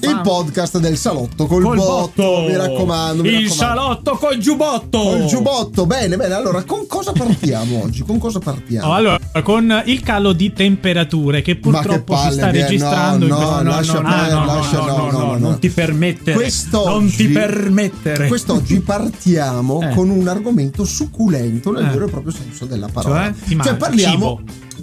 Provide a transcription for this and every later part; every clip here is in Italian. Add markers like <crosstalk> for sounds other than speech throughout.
Il podcast del salotto col, Col botto, botto. mi raccomando. mi Il raccomando. salotto col giubbotto. Col giubbotto, bene, bene. Allora, con cosa partiamo oggi? Con cosa partiamo? Oh, allora, con il calo di temperature che purtroppo palle, si sta che- registrando no, in questo no, lascia no, no, no, lascia- no, no, no, no, no, no. non ti permettere. Quest'oggi- non ti permettere. Quest'oggi partiamo <laughs> Eh. con un argomento succulento nel Eh. vero e proprio senso della parola. Cioè? Manca, parliamo. Pa- esa-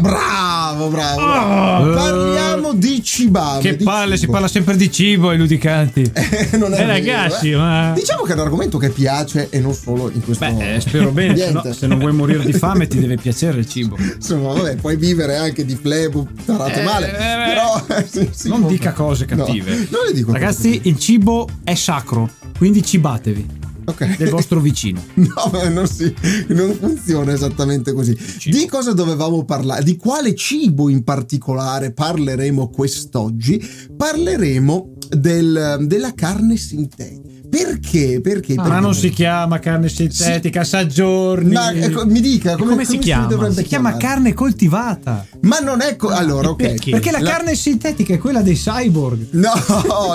bravo, bravo. Oh. Parliamo di cibame. Che di palle, si cibo. parla sempre di cibo ai ludicanti. <laughs> non è Eh, vero, ragazzi, eh. ma- Diciamo che è un argomento che piace e non solo in questo Beh, eh, spero bene, <laughs> se, no- se non vuoi morire di fame ti deve piacere il cibo. <laughs> Insomma, vabbè, puoi vivere anche di flebo tarato Eh, male. eh, però sì, sì, non dica cose No, cattive. non le dico Ragazzi, il cibo è sacro, quindi cibatevi cattive. Ok. del vostro vicino. <laughs> No, ma non, si- non funziona esattamente così. Cibo. Di cosa dovevamo parlare? Di quale cibo in particolare parleremo quest'oggi? Parleremo del- della carne sintetica. Perché? Perché? Ma Perché? non si chiama carne sintetica, sa giorni. Ma ecco, mi dica come, come si chiama? dovrebbe si chiama carne coltivata. Ma non è. co- allora, ok. perché? Perché la, La- carne sintetica è quella dei cyborg. No,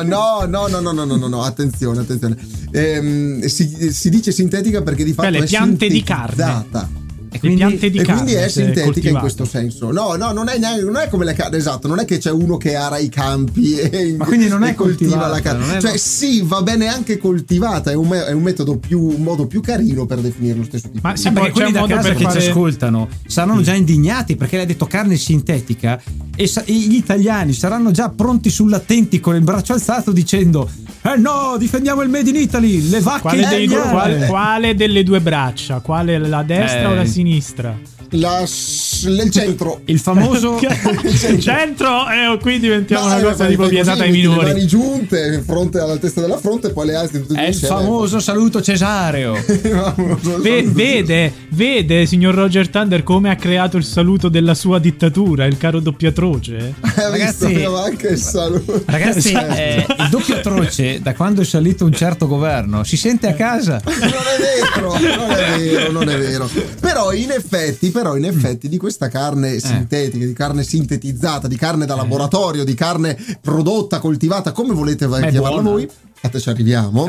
no, no, no, no, no, no, no, no, attenzione, attenzione. Ehm, si, si dice sintetica perché di fatto le è piante di carne. E Le piante di e carne quindi è sintetica in coltivate. questo senso. No, no, non è, neanche- non è come le carne, esatto, non è che c'è uno che ara i campi <laughs> e, Ma quindi non è coltiva coltivata, la carne. Cioè, sì, va bene anche coltivata, è un, è un metodo più, un modo più carino per definire lo stesso tipo Ma di sì, perché quelli da casa per che fare- ci ascoltano saranno già indignati perché l'hai detto carne sintetica e, sa- e gli italiani saranno già pronti sull'attenti con il braccio alzato dicendo eh no difendiamo il made in Italy le vacche Quale, dei due- italiane." quale- quale delle due braccia? Quale la destra Eh. o la sinistra? La, s- il centro. il famoso <laughs> Il centro e qui diventiamo No, una eh, cosa tipo vietata ai metti Le minori. mani giunte, in fronte alla testa della fronte e poi le alzi tutte e è il famoso saluto cesareo <laughs> Ve- vede, vede, signor Roger Thunder, come ha creato il saluto della sua dittatura, il caro doppiatroce? <laughs> Hai visto? Ragazzi- anche il saluto. ragazzi eh, il doppio atroce da quando è salito un certo governo si sente a casa non è vero, non è vero, non è vero. Però in effetti, però in effetti di questa carne sintetica, di carne sintetizzata, di carne da laboratorio, di carne prodotta, coltivata, come volete è chiamarla buona. voi, a te ci arriviamo.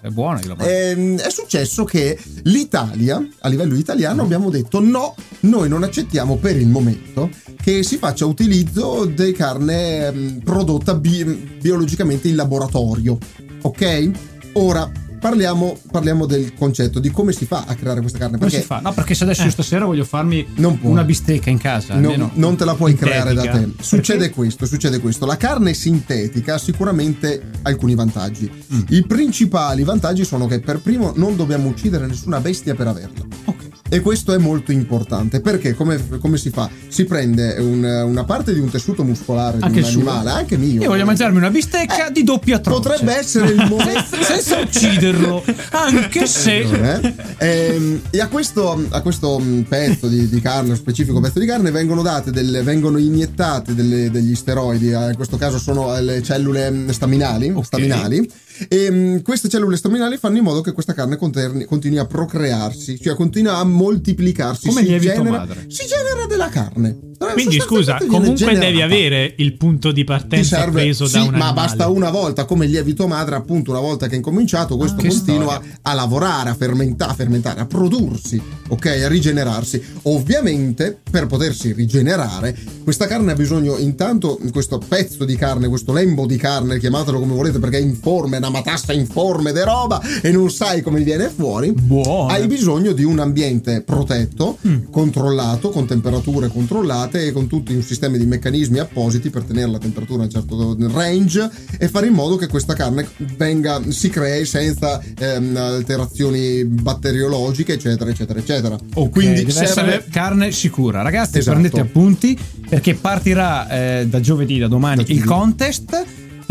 è buona è buona. Ehm, è successo che l'Italia, a livello italiano, abbiamo detto no, noi non accettiamo per il momento che si faccia utilizzo di carne ehm, prodotta bi- biologicamente in laboratorio. Ok? Ora parliamo, parliamo del concetto di come si fa a creare questa carne. Come perché si fa? No, perché se adesso io stasera voglio farmi una bistecca in casa, non, almeno non te la puoi creare da te. sintetica. Succede questo, succede questo. La carne sintetica ha sicuramente alcuni vantaggi. I principali vantaggi sono che per primo non dobbiamo uccidere nessuna bestia per averla. Ok. E questo è molto importante perché come, come si fa? Si prende un- una parte di un tessuto muscolare Anche di un animale, anche mio. Io voglio mangiarmi una bistecca di doppia atroce. Potrebbe essere il <laughs> momento. senza ucciderlo, anche se Eh? Ehm, e a questo, a questo mm, pezzo di, di carne, specifico pezzo di carne, vengono date delle, vengono iniettate delle- degli steroidi. eh, In questo caso sono eh, le cellule mm, staminali. Ok. staminali e mm, queste cellule staminali fanno in modo che questa carne conterni- continui a procrearsi, cioè continua a moltiplicarsi. Come si lievito genera, madre. Si genera della carne. Quindi scusa, comunque devi generata. avere il punto di partenza serve, preso sì, da un ma animale. basta una volta come lievito madre appunto una volta che è incominciato questo Ah, continua a lavorare a fermentare, a fermentare a prodursi ok a rigenerarsi ovviamente per potersi rigenerare questa carne ha bisogno intanto questo pezzo di carne questo lembo di carne chiamatelo come volete perché è informe è una matassa informe de roba e non sai come viene fuori Buono. hai bisogno di un ambiente protetto, controllato, con temperature controllate e con tutti un sistema di meccanismi appositi per tenere la temperatura a un certo range e fare in modo che questa carne venga, si crei senza ehm, alterazioni batteriologiche, eccetera, eccetera, eccetera. Ok, Quindi deve serve- essere carne sicura. Ragazzi, Esatto. prendete appunti perché partirà eh, da giovedì, da domani, Da il contest.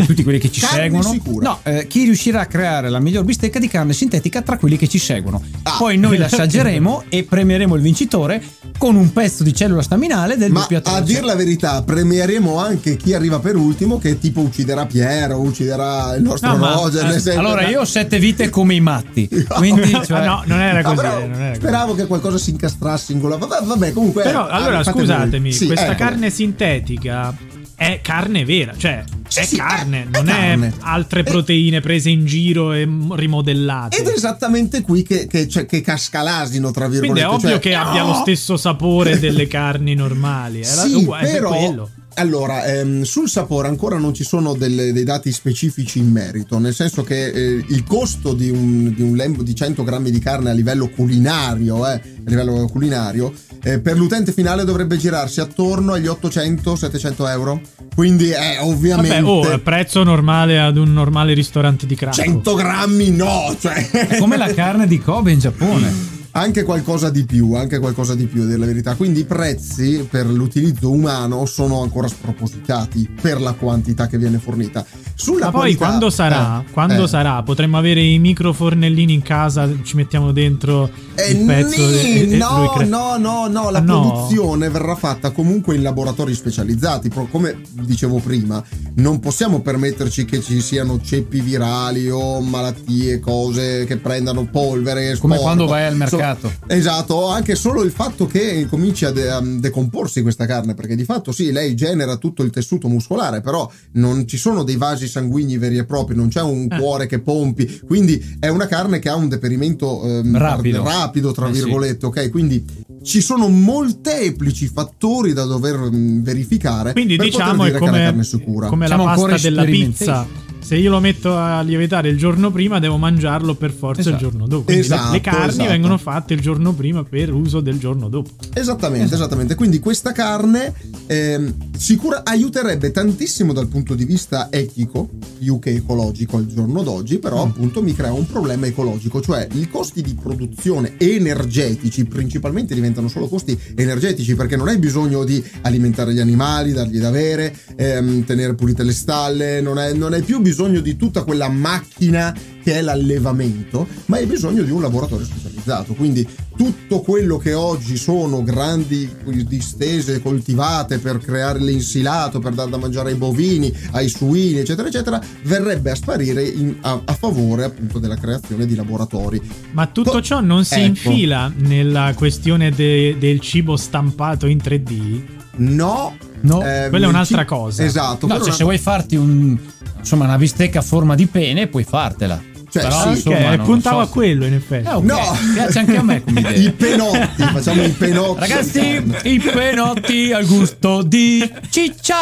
Tutti quelli che ci Carne seguono, sicura. no, eh, chi riuscirà a creare la miglior bistecca di carne sintetica tra quelli che ci seguono. Ah. Poi noi l'assaggeremo <laughs> e premieremo il vincitore con un pezzo di cellula staminale del Ma doppio a dir la verità, premieremo anche chi arriva per ultimo, che tipo ucciderà Piero, ucciderà il nostro No, ma- Roger. eh, nel senso- Allora, io ho sette vite come i matti. <laughs> Quindi, Ah, cioè, no, non era Ah, così. però non era così. speravo che qualcosa si incastrasse in quella. Vabbè, vabbè, comunque. Però eh, allora scusatemi, Sì, questa ecco. carne sintetica è carne vera, cioè Sì, è sì, carne, è- è non carne. è altre proteine prese in giro e rimodellate. Ed è esattamente qui che, che, cioè, che casca l'asino, tra virgolette. Quindi è ovvio cioè- che abbia lo No! stesso sapore <laughs> delle carni normali. Era Sì, uguale, è però quello. Allora ehm, sul sapore ancora non ci sono delle- dei dati specifici in merito, nel senso che eh, il costo di un, di un lembo di 100 grammi di carne a livello culinario, eh, a livello culinario eh, per l'utente finale dovrebbe girarsi attorno agli 800-700 euro. Quindi è ovviamente Vabbè, oh, è prezzo normale ad un normale ristorante di Cracco. 100 grammi no, cioè Come la <laughs> carne di Kobe in Giappone. Anche qualcosa di più, anche qualcosa di più, a dire la verità. Quindi i prezzi per l'utilizzo umano sono ancora spropositati per la quantità che viene fornita. Sulla Ma poi qualità- quando sarà, eh, quando eh. sarà, potremmo avere i microfornellini in casa, ci mettiamo dentro Eh, il pezzo nì, e- e no, cre- no, no, no, la Ah, no? produzione verrà fatta comunque in laboratori specializzati. Come dicevo prima, non possiamo permetterci che ci siano ceppi virali o malattie, cose che prendano polvere. Come sporco. quando vai al Insomma, mercato. esatto, anche solo il fatto che cominci a, de- a decomporsi questa carne, perché di fatto sì, lei genera tutto il tessuto muscolare, però non ci sono dei vasi sanguigni veri e propri, non c'è un Eh. cuore che pompi, quindi è una carne che ha un deperimento ehm, Rapido. rapido, tra Eh sì. virgolette, ok? Quindi ci sono molteplici fattori da dover verificare. Quindi per diciamo poter è dire che la come, carne è sicura. come la ancora pasta della pizza. Se io lo metto a lievitare il giorno prima, devo mangiarlo per forza Esatto. il giorno dopo. Quindi le- Esatto, le carni esatto. vengono fatte il giorno prima per uso del giorno dopo. Esattamente, Esatto. esattamente. Quindi questa carne ehm, sicura aiuterebbe tantissimo dal punto di vista etico, più che ecologico al giorno d'oggi, però Mm. appunto mi crea un problema ecologico, cioè i costi di produzione energetici principalmente diventano solo costi energetici perché non hai bisogno di alimentare gli animali, dargli da bere, ehm, tenere pulite le stalle, non hai, non hai più bisogno di tutta quella macchina che è l'allevamento, ma hai bisogno di un laboratorio specializzato. Quindi tutto quello che oggi sono grandi distese coltivate per creare l'insilato, per dar da mangiare ai bovini, ai suini, eccetera, eccetera, verrebbe a sparire in- a, a favore appunto della creazione di laboratori. Ma tutto Co- ciò non si Ecco. infila nella questione de- del cibo stampato in 3D? No, No, ehm, quella è un'altra ci- cosa. Esatto. No, cioè, una- se vuoi farti un, insomma, una bistecca a forma di pene, puoi fartela. Cioè, Però, sì, insomma, non puntavo so a quello in effetti. Eh, ok, No. piace <laughs> anche a me come idea. I penotti, facciamo i penotti. Ragazzi, i penotti al gusto di ciccia.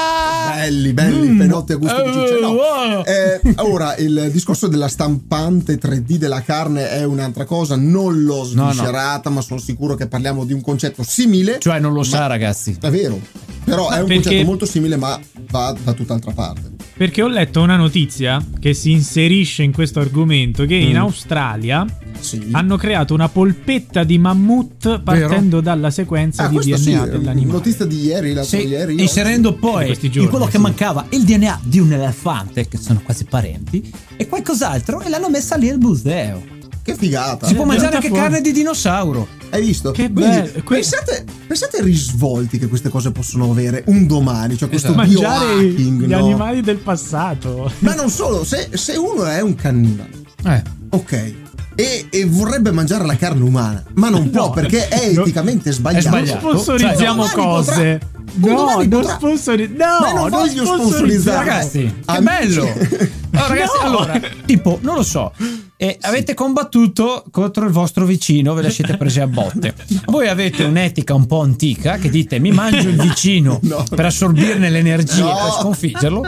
Belli, belli, Mm. penotti a gusto di ciccia. No. Oh. Eh, ora, il discorso della stampante 3D della carne è un'altra cosa, non l'ho No, no. sviscerata, ma sono sicuro che parliamo di un concetto simile. Cioè, non lo sa, ragazzi. È vero, però è un Perché- concetto molto simile, ma va da tutt'altra parte. Perché ho letto una notizia che si inserisce in questo argomento che in Mm. Australia Sì. hanno creato una polpetta di mammut partendo dalla sequenza Ah, di sì, DNA è dell'animale. notizia di ieri, l'altro Sì, ieri. inserendo In poi in giorni, quello che sì. mancava il DNA di un elefante, che sono quasi parenti, e qualcos'altro, e l'hanno messa lì al museo. Che figata. Si può mangiare anche fuori. carne di dinosauro. Hai visto? Che Quindi, bello. Pensate, pensate ai risvolti che queste cose possono avere un domani, cioè questo Esatto. Biohacking, gli no? animali del passato. Ma non solo, se, se uno è un cannibale, Eh. ok, e, e vorrebbe mangiare la carne umana, ma non <laughs> può No, perché è <laughs> no, eticamente sbagliato. è sbagliato. Sponsorizziamo Cioè, cose. potrà- no, non potrà- sponsori- Ma No, non voglio sponsorizzare. sponsorizzare. Ragazzi, che Amici. bello! <laughs> Allora, ragazzi, No. allora, tipo, non lo so, eh, avete combattuto contro il vostro vicino, ve la siete presi a botte. <laughs> Voi avete un'etica un po' antica che dite mi mangio il vicino <laughs> No. per assorbirne l'energia No. per sconfiggerlo.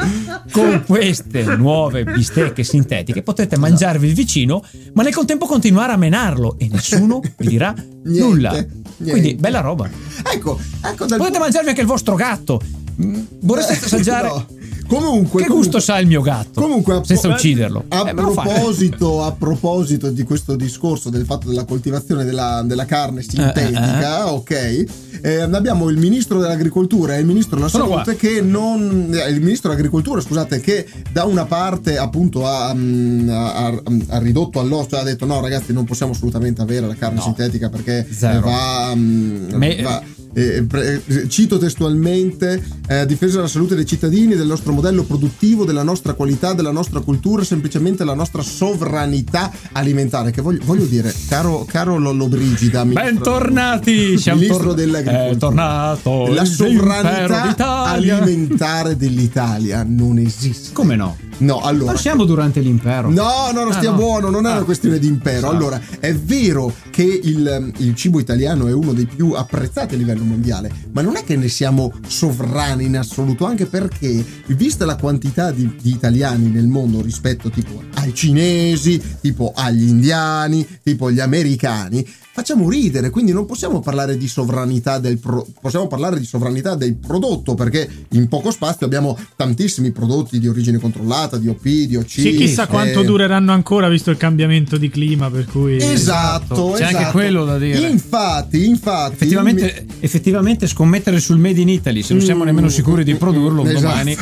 Con queste nuove bistecche sintetiche potete mangiarvi il vicino, ma nel contempo continuare a menarlo e nessuno vi dirà Niente, nulla. niente. Quindi, bella roba. Ecco, ecco Potete mangiarvi anche il vostro gatto. Mm, Vorreste assaggiare? No. Comunque, Che comunque- gusto sa il mio gatto? Comunque, a senza ucciderlo. A Eh, proposito, a proposito di questo discorso del fatto della coltivazione della, della carne sintetica, ok? eh, abbiamo il ministro dell'agricoltura e il ministro della salute che non. eh, il ministro dell'agricoltura, scusate, che da una parte appunto ha, mm, ha- ha ridotto all'osso, cioè ha detto no, ragazzi, non possiamo assolutamente avere la carne No. sintetica perché Zero. va. mm, Me- va- eh, pre- eh, cito testualmente, eh, difesa della salute dei cittadini, del nostro modello produttivo, della nostra qualità, della nostra cultura, semplicemente la nostra sovranità alimentare. Che voglio, voglio dire, caro, caro Lollo Brigida, ministro- Bentornati! Siamo Ministro tor- dell'agricoltura. È tornato la sovranità alimentare dell'Italia non esiste. Come no? No, allora. Non siamo durante l'impero. No, no, no, Ah, stia no. buono, non è Ah. una questione di impero. Esatto. Allora, è vero che il, il cibo italiano è uno dei più apprezzati a livello mondiale, ma non è che ne siamo sovrani in assoluto, anche perché, vista la quantità di, di italiani nel mondo rispetto tipo ai cinesi, tipo agli indiani, tipo agli americani, facciamo ridere, quindi non possiamo parlare di sovranità del pro- possiamo parlare di sovranità del prodotto, perché in poco spazio abbiamo tantissimi prodotti di origine controllata, di OP, di OC. Sì, chissà quanto eh, dureranno ancora visto il cambiamento di clima, per cui... Esatto, C'è anche esatto. quello da dire. Infatti, infatti. Effettivamente, effettivamente scommettere sul Made in Italy, se non siamo nemmeno sicuri di produrlo Esatto. domani.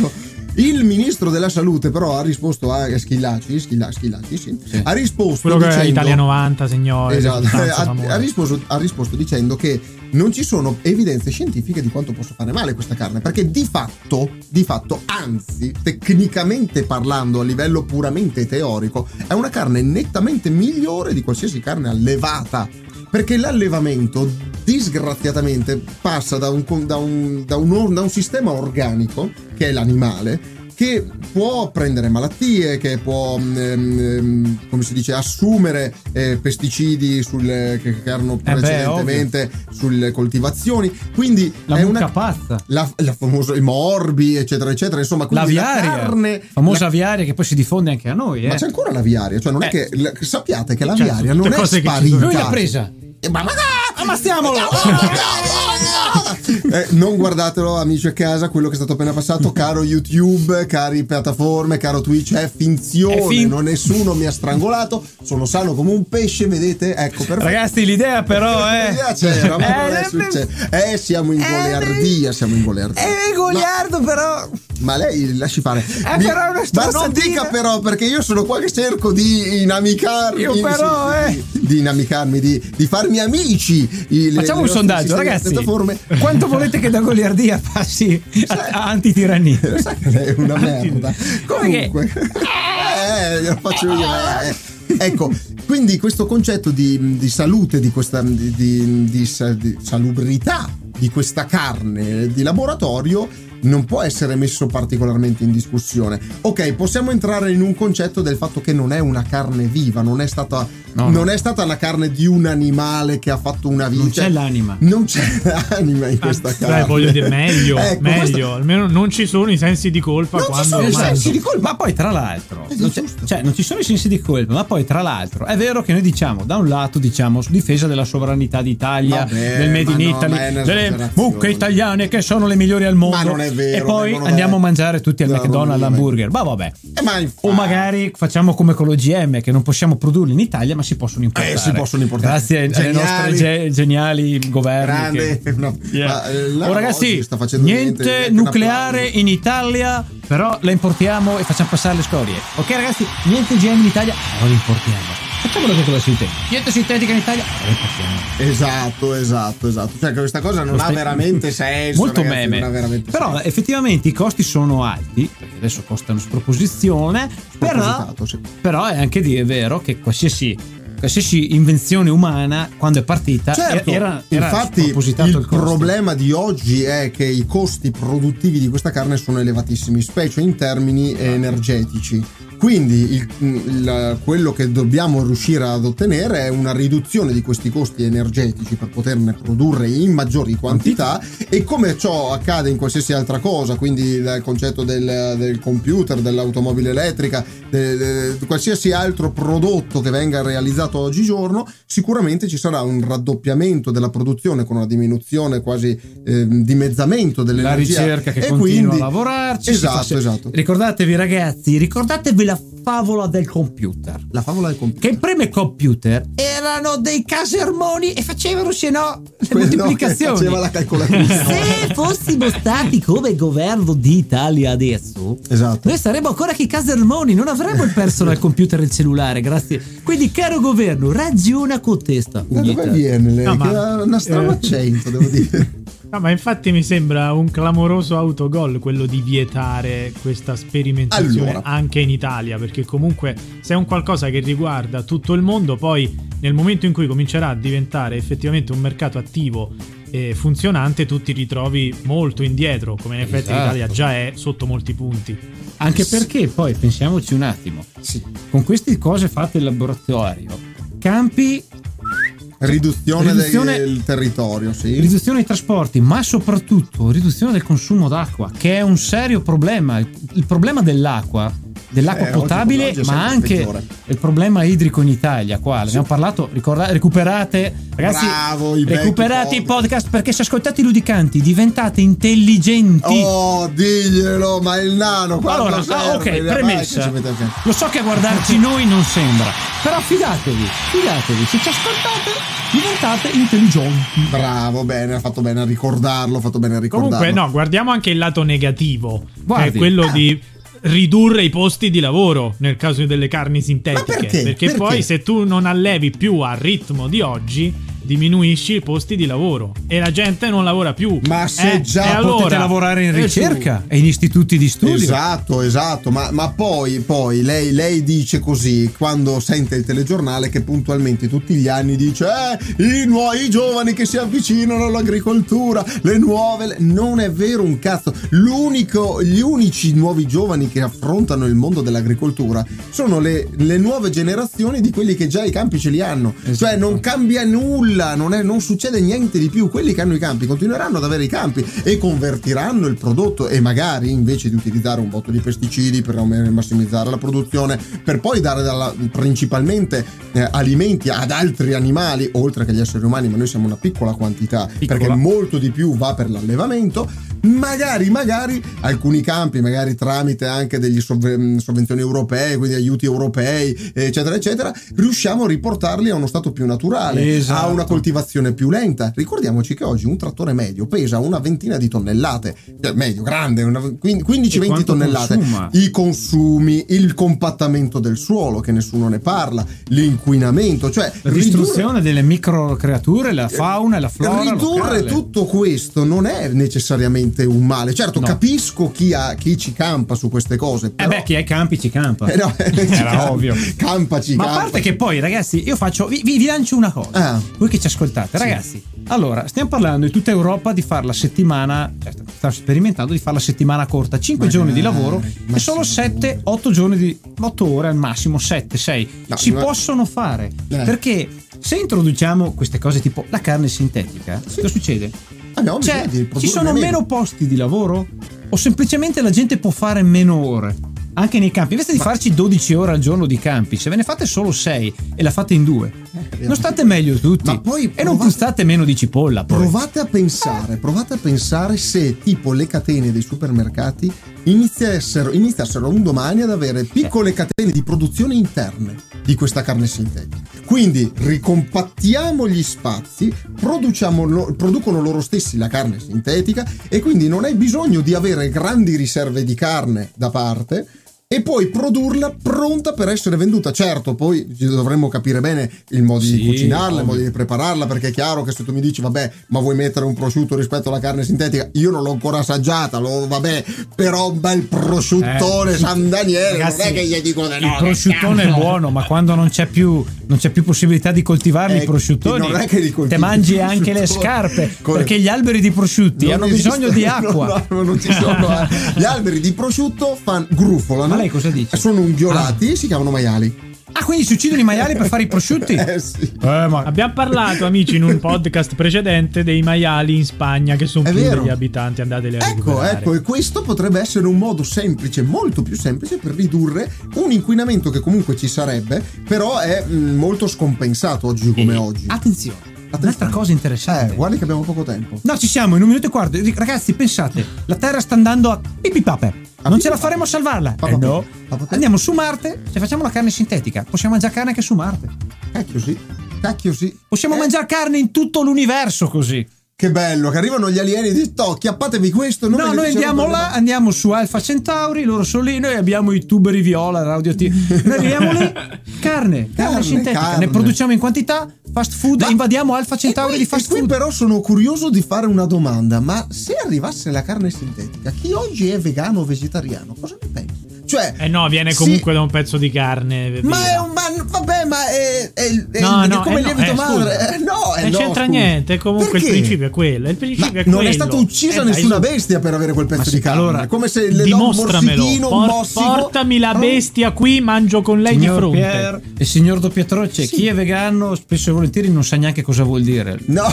Il ministro della salute, però, ha risposto a Schillaci. Schilla- Schillaci, sì. Sì. Ha risposto Quello che è dicendo. Italia 90, signore. Esatto, ha, ha risposto, ha risposto dicendo che non ci sono evidenze scientifiche di quanto possa fare male questa carne, perché di fatto, di fatto, anzi, tecnicamente parlando, a livello puramente teorico, è una carne nettamente migliore di qualsiasi carne allevata. Perché l'allevamento, disgraziatamente, passa da un, da un- da un- da un sistema organico, che è l'animale, che può prendere malattie, che può, mm, ehm, come si dice, assumere eh, pesticidi sul- che, che erano Eh beh, precedentemente sulle coltivazioni. Quindi La è una pazza. la, la famosa i morbi, eccetera, eccetera. Insomma, quindi la L'aviaria, carne. famosa la- aviaria che poi si diffonde anche a noi. Eh. ma c'è ancora l'aviaria, cioè non è Eh. che la- sappiate che Cioè, l'aviaria tutte non è sparita. Lui l'ha presa. Eh, Ma, ma, Ammazziamolo! Eh, non guardatelo amici a casa quello che è stato appena passato caro youtube cari piattaforme caro twitch è finzione È fin- non nessuno mi ha strangolato sono sano come un pesce vedete ecco perfetto Ragazzi, l'idea però è. <laughs> L'idea c'era, ma non è Eh, successo. Eh, siamo in goliardia, siamo in goliardia. È goliardo, però. Ma lei lasci fare. Eh, Mi- però è una ma non dica però, perché io sono qua che cerco di inamicarmi. Io però, di- eh. Di, inamicarmi, di, di farmi amici. I- le- Facciamo un sondaggio, ragazzi. Quanto volete che da goliardia passi a, a antitirannia? Sai che lei è una merda. Comunque, eh, glielo faccio io. eh. Ecco, quindi questo concetto di, di salute, di questa di, di salubrità di questa carne di laboratorio non può essere messo particolarmente in discussione. Ok, possiamo entrare in un concetto del fatto che non è una carne viva, non è stata, No, non no. è stata la carne di un animale che ha fatto una vita. Non c'è l'anima. Non c'è <laughs> l'anima in questa Ah, carne. Dai, voglio dire, meglio, Ecco, meglio. questo- Almeno non ci sono i sensi di colpa Non ci quando sono i sensi di colpa. Ma poi, tra l'altro, Eh, non, cioè, non ci sono i sensi di colpa, ma poi, tra l'altro, è vero che noi diciamo, da un lato, diciamo, difesa della sovranità d'Italia, Vabbè, del Made ma in no, Italy, delle mucche italiane che sono le migliori al mondo. Ma non è vero, E poi andiamo a da- mangiare tutti al da McDonald's hamburger. Ma vabbè. Eh, ma O magari facciamo come con l'OGM, che non possiamo produrli in Italia, ma si possono importare. Eh, si possono importare. Grazie Geniali. nostre ge- geniali governi. Grande, che- no, <laughs> Yeah. ma, eh, oh, ragazzi, niente, niente, nucleare in Italia, però la importiamo e facciamo passare le scorie. Ok, ragazzi, niente GM in Italia, però la importiamo. Facciamo la cosa sintetica. Niente sintetica in Italia, importiamo. Esatto, esatto, esatto. Cioè, che questa cosa non Lo ha stai- veramente <laughs> senso. Molto ragazzi, meme. Non ha veramente Però senso. effettivamente i costi sono alti, perché adesso costano sproposizione, però, sì. però è anche di- è vero che qualsiasi, qualsiasi invenzione umana, quando è partita, Certo, era, era infatti il, il problema di oggi è che i costi produttivi di questa carne sono elevatissimi, specie in termini energetici. Quindi il- il- quello che dobbiamo riuscire ad ottenere è una riduzione di questi costi energetici per poterne produrre in maggiori quantità. E come ciò accade in qualsiasi altra cosa, quindi il concetto del, del computer, dell'automobile elettrica, de- de- di qualsiasi altro prodotto che venga realizzato oggigiorno, sicuramente ci sarà un raddoppiamento della produzione con una diminuzione quasi eh, dimezzamento la dell'energia. ricerca che e continua quindi, a lavorarci. Esatto, fa se- esatto. Ricordatevi, ragazzi, ricordatevi la favola del computer. La favola del computer. Che i primi computer erano dei casermoni e facevano, se no, le Quello moltiplicazioni. faceva la calcolatrice. Se fossimo stati come governo d'Italia adesso, Esatto. noi saremmo ancora che i casermoni, non avremmo il personal computer e il cellulare, grazie. Quindi, caro governo, ragiona con testa. Da dove viene lei? No, che ma- una strano eh. accento, devo dire. <laughs> No, ma infatti mi sembra un clamoroso autogol quello di vietare questa sperimentazione Allora. anche in Italia, perché comunque se è un qualcosa che riguarda tutto il mondo, poi nel momento in cui comincerà a diventare effettivamente un mercato attivo e funzionante, tu ti ritrovi molto indietro, come in effetti Esatto. l'Italia già è sotto molti punti. Anche perché poi pensiamoci un attimo, Sì. con queste cose fatte in laboratorio, campi, Riduzione, Riduzione- del territorio, sì. riduzione dei trasporti, ma soprattutto riduzione del consumo d'acqua, che è un serio problema. Il problema dell'acqua, dell'acqua Eh, potabile, ma anche peggiore. il problema idrico in Italia. Qua ne abbiamo parlato, ricorda- recuperate, ragazzi, Bravo, i recuperate i podcast. perché se ascoltate i ludicanti diventate intelligenti. Oh, diglielo, ma il nano Allora, ah, serve, ok, vai che premessa. Lo so che a guardarci <laughs> noi non sembra, però fidatevi, fidatevi, se ci ascoltate diventate intelligenti. Bravo, bene, ha fatto bene a ricordarlo, ha fatto bene a ricordarlo. Comunque, no, guardiamo anche il lato negativo, che Guardi. è quello di <laughs> ridurre i posti di lavoro nel caso delle carni sintetiche. Ma perché? Perché? poi se tu non allevi più al ritmo di oggi, diminuisci i posti di lavoro e la gente non lavora più. Ma se Eh, già potete allora, lavorare in eh, ricerca e in istituti di studio. Esatto, esatto, ma, ma poi, poi lei, lei dice così quando sente il telegiornale che puntualmente tutti gli anni dice eh, i, nuovi, giovani che si avvicinano all'agricoltura, le nuove... le-". Non è vero un cazzo, L'unico, gli unici nuovi giovani che affrontano il mondo dell'agricoltura sono le, le nuove generazioni di quelli che già i campi ce li hanno, Esatto. cioè non cambia nulla, non, è- non succede niente di più, quelli che hanno i campi continueranno ad avere i campi e convertiranno il prodotto e magari invece di utilizzare un botto di pesticidi per massimizzare la produzione, per poi dare dalla- principalmente eh, alimenti ad altri animali, oltre che agli esseri umani, ma noi siamo una piccola quantità, Piccola. perché molto di più va per l'allevamento, magari, magari alcuni campi, magari tramite anche degli sovve- sovvenzioni europee, quindi aiuti europei, eccetera, eccetera, riusciamo a riportarli a uno stato più naturale, Esatto. a una coltivazione più lenta. Ricordiamoci che oggi un trattore medio pesa una ventina di tonnellate, cioè, medio, grande, una- quin- 15-20 quanto tonnellate. consuma? I consumi, il compattamento del suolo, che nessuno ne parla, l'inquinamento, cioè La distruzione delle microcreature, la fauna e la flora. Ridurre locale. tutto questo non è necessariamente un male. Certo, No. capisco chi, ha, chi ci campa su queste cose. Eh Però... beh, chi i campi ci campa. Eh no, ci Era campa. ovvio. Campaci, Ma a campaci. parte che poi, ragazzi, io faccio. Vi, vi- lancio una cosa. Ah. Voi che ci ascoltate, ragazzi. Allora, stiamo parlando in tutta Europa di fare la settimana. Cioè, sta sperimentando di fare la settimana corta. 5 Magari, giorni di lavoro e solo sì. 7, 8 giorni di. 8 ore al massimo, 7, 6. No, si possono fare. Eh. Perché se introduciamo queste cose tipo la carne sintetica, cosa succede? Abbiamo Cioè, bisogno di ci sono meno posti di lavoro? O semplicemente la gente può fare meno ore? Anche nei campi, invece di farci 12 ore al giorno di campi, se ve ne fate solo 6 e la fate in due, non state meglio tutti. Ma poi e non provate- puzzate meno di cipolla. Poi. Provate a pensare, provate a pensare se tipo le catene dei supermercati iniziassero, iniziassero un domani ad avere piccole catene di produzione interne di questa carne sintetica. Quindi ricompattiamo gli spazi, producono loro stessi la carne sintetica e quindi non hai bisogno di avere grandi riserve di carne da parte e poi produrla pronta per essere venduta. Certo, poi dovremmo capire bene il modo Sì, di cucinarla, il modo di prepararla, perché è chiaro che se tu mi dici, vabbè, ma vuoi mettere un prosciutto rispetto alla carne sintetica, io non l'ho ancora assaggiata, lo, vabbè, però un bel prosciuttone Eh, San Daniele, ragazzi, non è che gli dico di no. Il prosciuttone è buono, ma quando non c'è più, non c'è più possibilità di coltivarli Eh, i prosciuttoni, non è che li te mangi anche le scarpe. Come- Perché gli alberi di prosciutti Non hanno esiste- bisogno di <laughs> acqua. No, no, eh. Gli alberi di prosciutto fan, grufolano. Ma lei cosa dice? Sono unghiolati e si chiamano maiali. Ah, quindi si uccidono i maiali per fare i prosciutti? <laughs> Eh sì. Eh, ma Abbiamo parlato, amici, in un podcast precedente dei maiali in Spagna che sono È più vero. degli abitanti. Andateli a Ecco, recuperare. ecco, e questo potrebbe essere un modo semplice, molto più semplice per ridurre un inquinamento che comunque ci sarebbe, però è mh, molto scompensato oggi come E- oggi. Attenzione, un'altra cosa interessante. Eh, guardi che abbiamo poco tempo. No, ci siamo in un minuto e quarto. Ragazzi, pensate, la Terra sta andando a pipipape. A Non ce la faremo a salvarla. Eh no. Andiamo su Marte. Se facciamo la carne sintetica, possiamo mangiare carne anche su Marte. Cacchio sì, cacchio sì. Possiamo Eh, mangiare carne in tutto l'universo così. Che bello, che arrivano gli alieni e dicono, "Toh, chiappatevi questo. No, noi andiamo prima." là, andiamo su Alfa Centauri, loro sono lì, noi abbiamo i tuberi viola radioattivi. <laughs> Noi arriviamo lì, carne, carne, Carne, sintetica, carne. ne produciamo in quantità, fast food, Ma- invadiamo Alfa Centauri e di fast e qui food. però sono curioso di fare una domanda, ma se arrivasse la carne sintetica, chi oggi è vegano o vegetariano, cosa ne pensi? Cioè, Eh no, viene sì, comunque da un pezzo di carne. Ma viva. è un. Ma, vabbè, ma è. è, è- No, è no, come eh il no, lievito eh, madre. scusa. Eh, no, eh, Non no, c'entra scusa. niente, comunque Perché? il principio è quello. Il principio Ma è non è quello. stata uccisa Eh, dai, nessuna su. bestia per avere quel pezzo sì, di carne. allora, È come se le Dimostramelo. Por- mossico. portami la No. bestia qui, mangio con lei di Signor fronte. Pier e signor Doppiatroce, Sì. chi è vegano spesso e volentieri non sa neanche cosa vuol dire. No,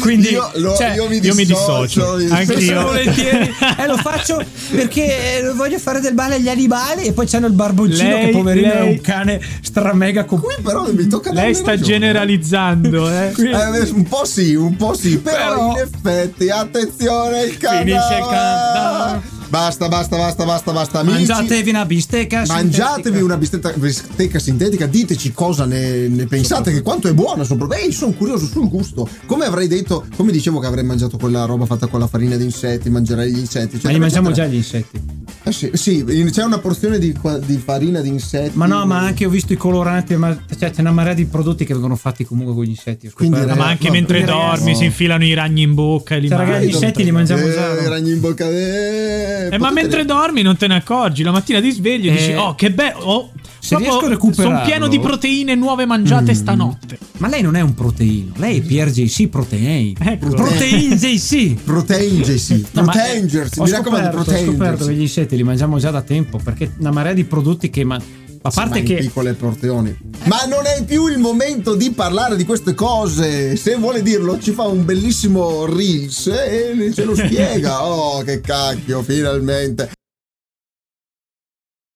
Quindi, io, lo- cioè, io mi io mi dissocio. Anche Spesso io. e volentieri <laughs> e lo faccio perché eh, voglio fare del male agli animali e poi c'hanno il barboncino Lei- che poverino è lei- un cane stramega con Qui però mi tocca Lei sta ragione. generalizzando, eh. Eh, un po' sì, un po' sì, però, Però- in effetti, attenzione, il countdown. Finisce il countdown. Basta, basta, basta, basta, basta, amici. mangiatevi una bistecca Mangiatevi sintetica. una bistecca, bistecca sintetica, diteci cosa ne, ne pensate, che quanto è buona. Soprattutto, Ehi, sono curioso sul gusto. Come avrei detto, come dicevo che avrei mangiato quella roba fatta con la farina di insetti, mangerei gli insetti. ma eccetera, li mangiamo già eccetera. gli insetti Eh sì, sì, c'è una porzione di, di farina di insetti. ma no ma anche ho visto i coloranti ma cioè, c'è una marea di prodotti che vengono fatti comunque con gli insetti Quindi scoperto. No, ma anche No, mentre ragazzi, dormi no. si infilano i ragni in bocca e li Cioè, ragazzi, gli insetti li mangiamo già, Eh, no? ragni in bocca. Eh, Eh, ma potete- mentre dormi non te ne accorgi. La mattina ti svegli e Eh, dici: Oh, che bello! Oh, se riesco a Sono pieno di proteine nuove mangiate stanotte. ma lei non è un proteino lei è PRJC Protein Ecco. Protein JC Protein JC, No, ma, eh, Proteingersi, ho mi raccomando, scoperto, ho scoperto che gli insetti li mangiamo già da tempo perché una marea di prodotti che ma, a parte che piccole porzioni. Ma non è più il momento di parlare di queste cose. Se vuole dirlo, ci fa un bellissimo reels e ce lo spiega. <laughs> Oh, che cacchio, finalmente.